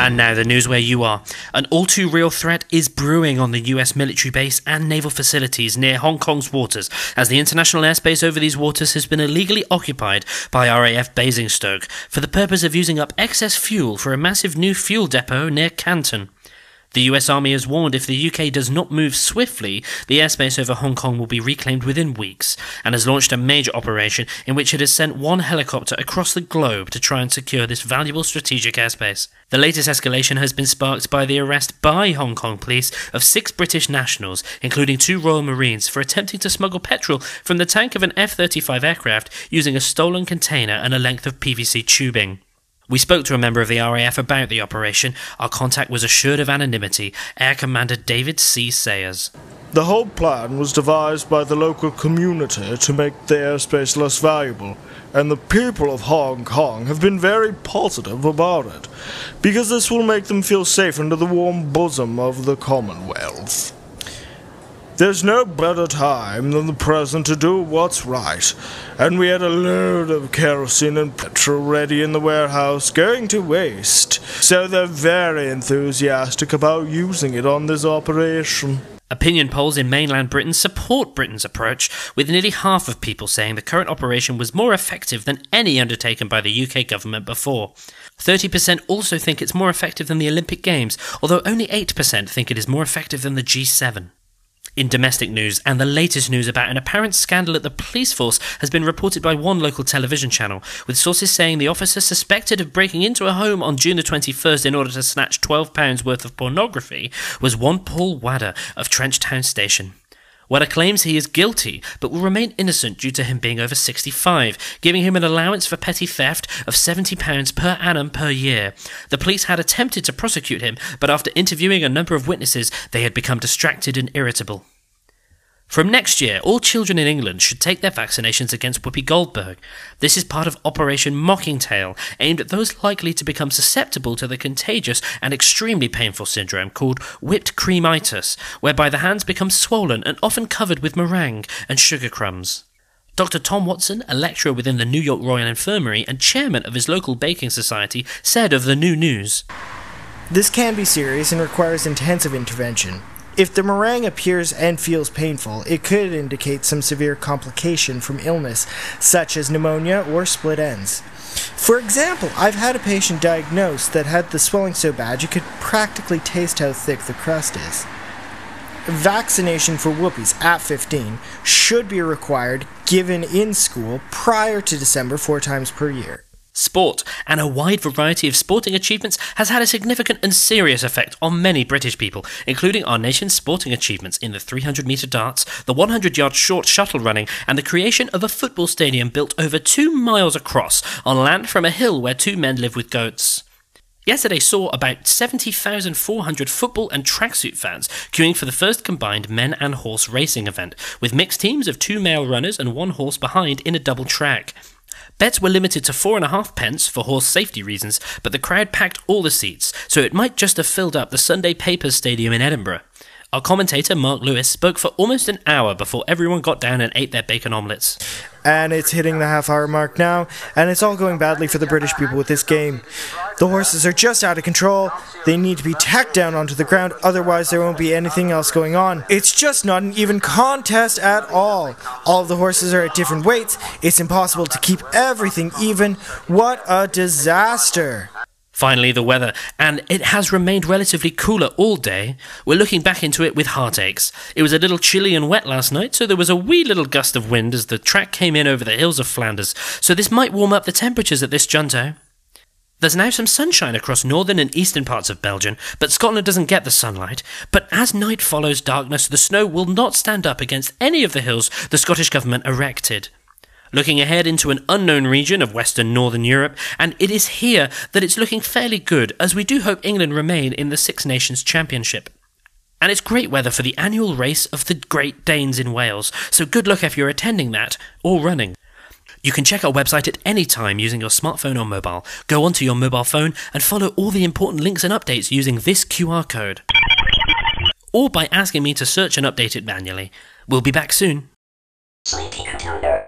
And now the news where you are. An all too real threat is brewing on the US military base and naval facilities near Hong Kong's waters, as the international airspace over these waters has been illegally occupied by RAF Basingstoke for the purpose of using up excess fuel for a massive new fuel depot near Canton. The US Army has warned if the UK does not move swiftly, the airspace over Hong Kong will be reclaimed within weeks, and has launched a major operation in which it has sent one helicopter across the globe to try and secure this valuable strategic airspace. The latest escalation has been sparked by the arrest by Hong Kong police of six British nationals, including two Royal Marines, for attempting to smuggle petrol from the tank of an F 35 aircraft using a stolen container and a length of PVC tubing. We spoke to a member of the RAF about the operation. Our contact was assured of anonymity. Air Commander David C. Sayers. The whole plan was devised by the local community to make the airspace less valuable, and the people of Hong Kong have been very positive about it, because this will make them feel safe under the warm bosom of the Commonwealth. There's no better time than the present to do what's right, and we had a load of kerosene and petrol ready in the warehouse going to waste, so they're very enthusiastic about using it on this operation. Opinion polls in mainland Britain support Britain's approach, with nearly half of people saying the current operation was more effective than any undertaken by the UK government before. 30% also think it's more effective than the Olympic Games, although only 8% think it is more effective than the G7. In domestic news, and the latest news about an apparent scandal at the police force has been reported by one local television channel, with sources saying the officer suspected of breaking into a home on June the 21st in order to snatch £12 worth of pornography was one Paul Wadder of Trenchtown Station. Wadder claims he is guilty, but will remain innocent due to him being over 65, giving him an allowance for petty theft of £70 per annum per year. The police had attempted to prosecute him, but after interviewing a number of witnesses, they had become distracted and irritable. From next year, all children in England should take their vaccinations against Whoopi Goldberg. This is part of Operation Mockingtail, aimed at those likely to become susceptible to the contagious and extremely painful syndrome called whipped creamitis, whereby the hands become swollen and often covered with meringue and sugar crumbs. Dr. Tom Watson, a lecturer within the New York Royal Infirmary and chairman of his local baking society, said of the new news This can be serious and requires intensive intervention. If the meringue appears and feels painful, it could indicate some severe complication from illness, such as pneumonia or split ends. For example, I've had a patient diagnosed that had the swelling so bad you could practically taste how thick the crust is. Vaccination for whoopies at 15 should be required given in school prior to December four times per year. Sport and a wide variety of sporting achievements has had a significant and serious effect on many British people, including our nation's sporting achievements in the 300 metre darts, the 100 yard short shuttle running, and the creation of a football stadium built over two miles across on land from a hill where two men live with goats. Yesterday saw about 70,400 football and tracksuit fans queuing for the first combined men and horse racing event, with mixed teams of two male runners and one horse behind in a double track. Bets were limited to four and a half pence for horse safety reasons, but the crowd packed all the seats, so it might just have filled up the Sunday Papers Stadium in Edinburgh. Our commentator, Mark Lewis, spoke for almost an hour before everyone got down and ate their bacon omelettes. And it's hitting the half hour mark now, and it's all going badly for the British people with this game. The horses are just out of control. They need to be tacked down onto the ground, otherwise, there won't be anything else going on. It's just not an even contest at all. All the horses are at different weights. It's impossible to keep everything even. What a disaster! Finally, the weather, and it has remained relatively cooler all day. We're looking back into it with heartaches. It was a little chilly and wet last night, so there was a wee little gust of wind as the track came in over the hills of Flanders, so this might warm up the temperatures at this junto. There's now some sunshine across northern and eastern parts of Belgium, but Scotland doesn't get the sunlight. But as night follows darkness, the snow will not stand up against any of the hills the Scottish Government erected looking ahead into an unknown region of Western Northern Europe, and it is here that it's looking fairly good, as we do hope England remain in the Six Nations Championship. And it's great weather for the annual race of the Great Danes in Wales, so good luck if you're attending that or running. You can check our website at any time using your smartphone or mobile. Go onto your mobile phone and follow all the important links and updates using this QR code. Or by asking me to search and update it manually. We'll be back soon.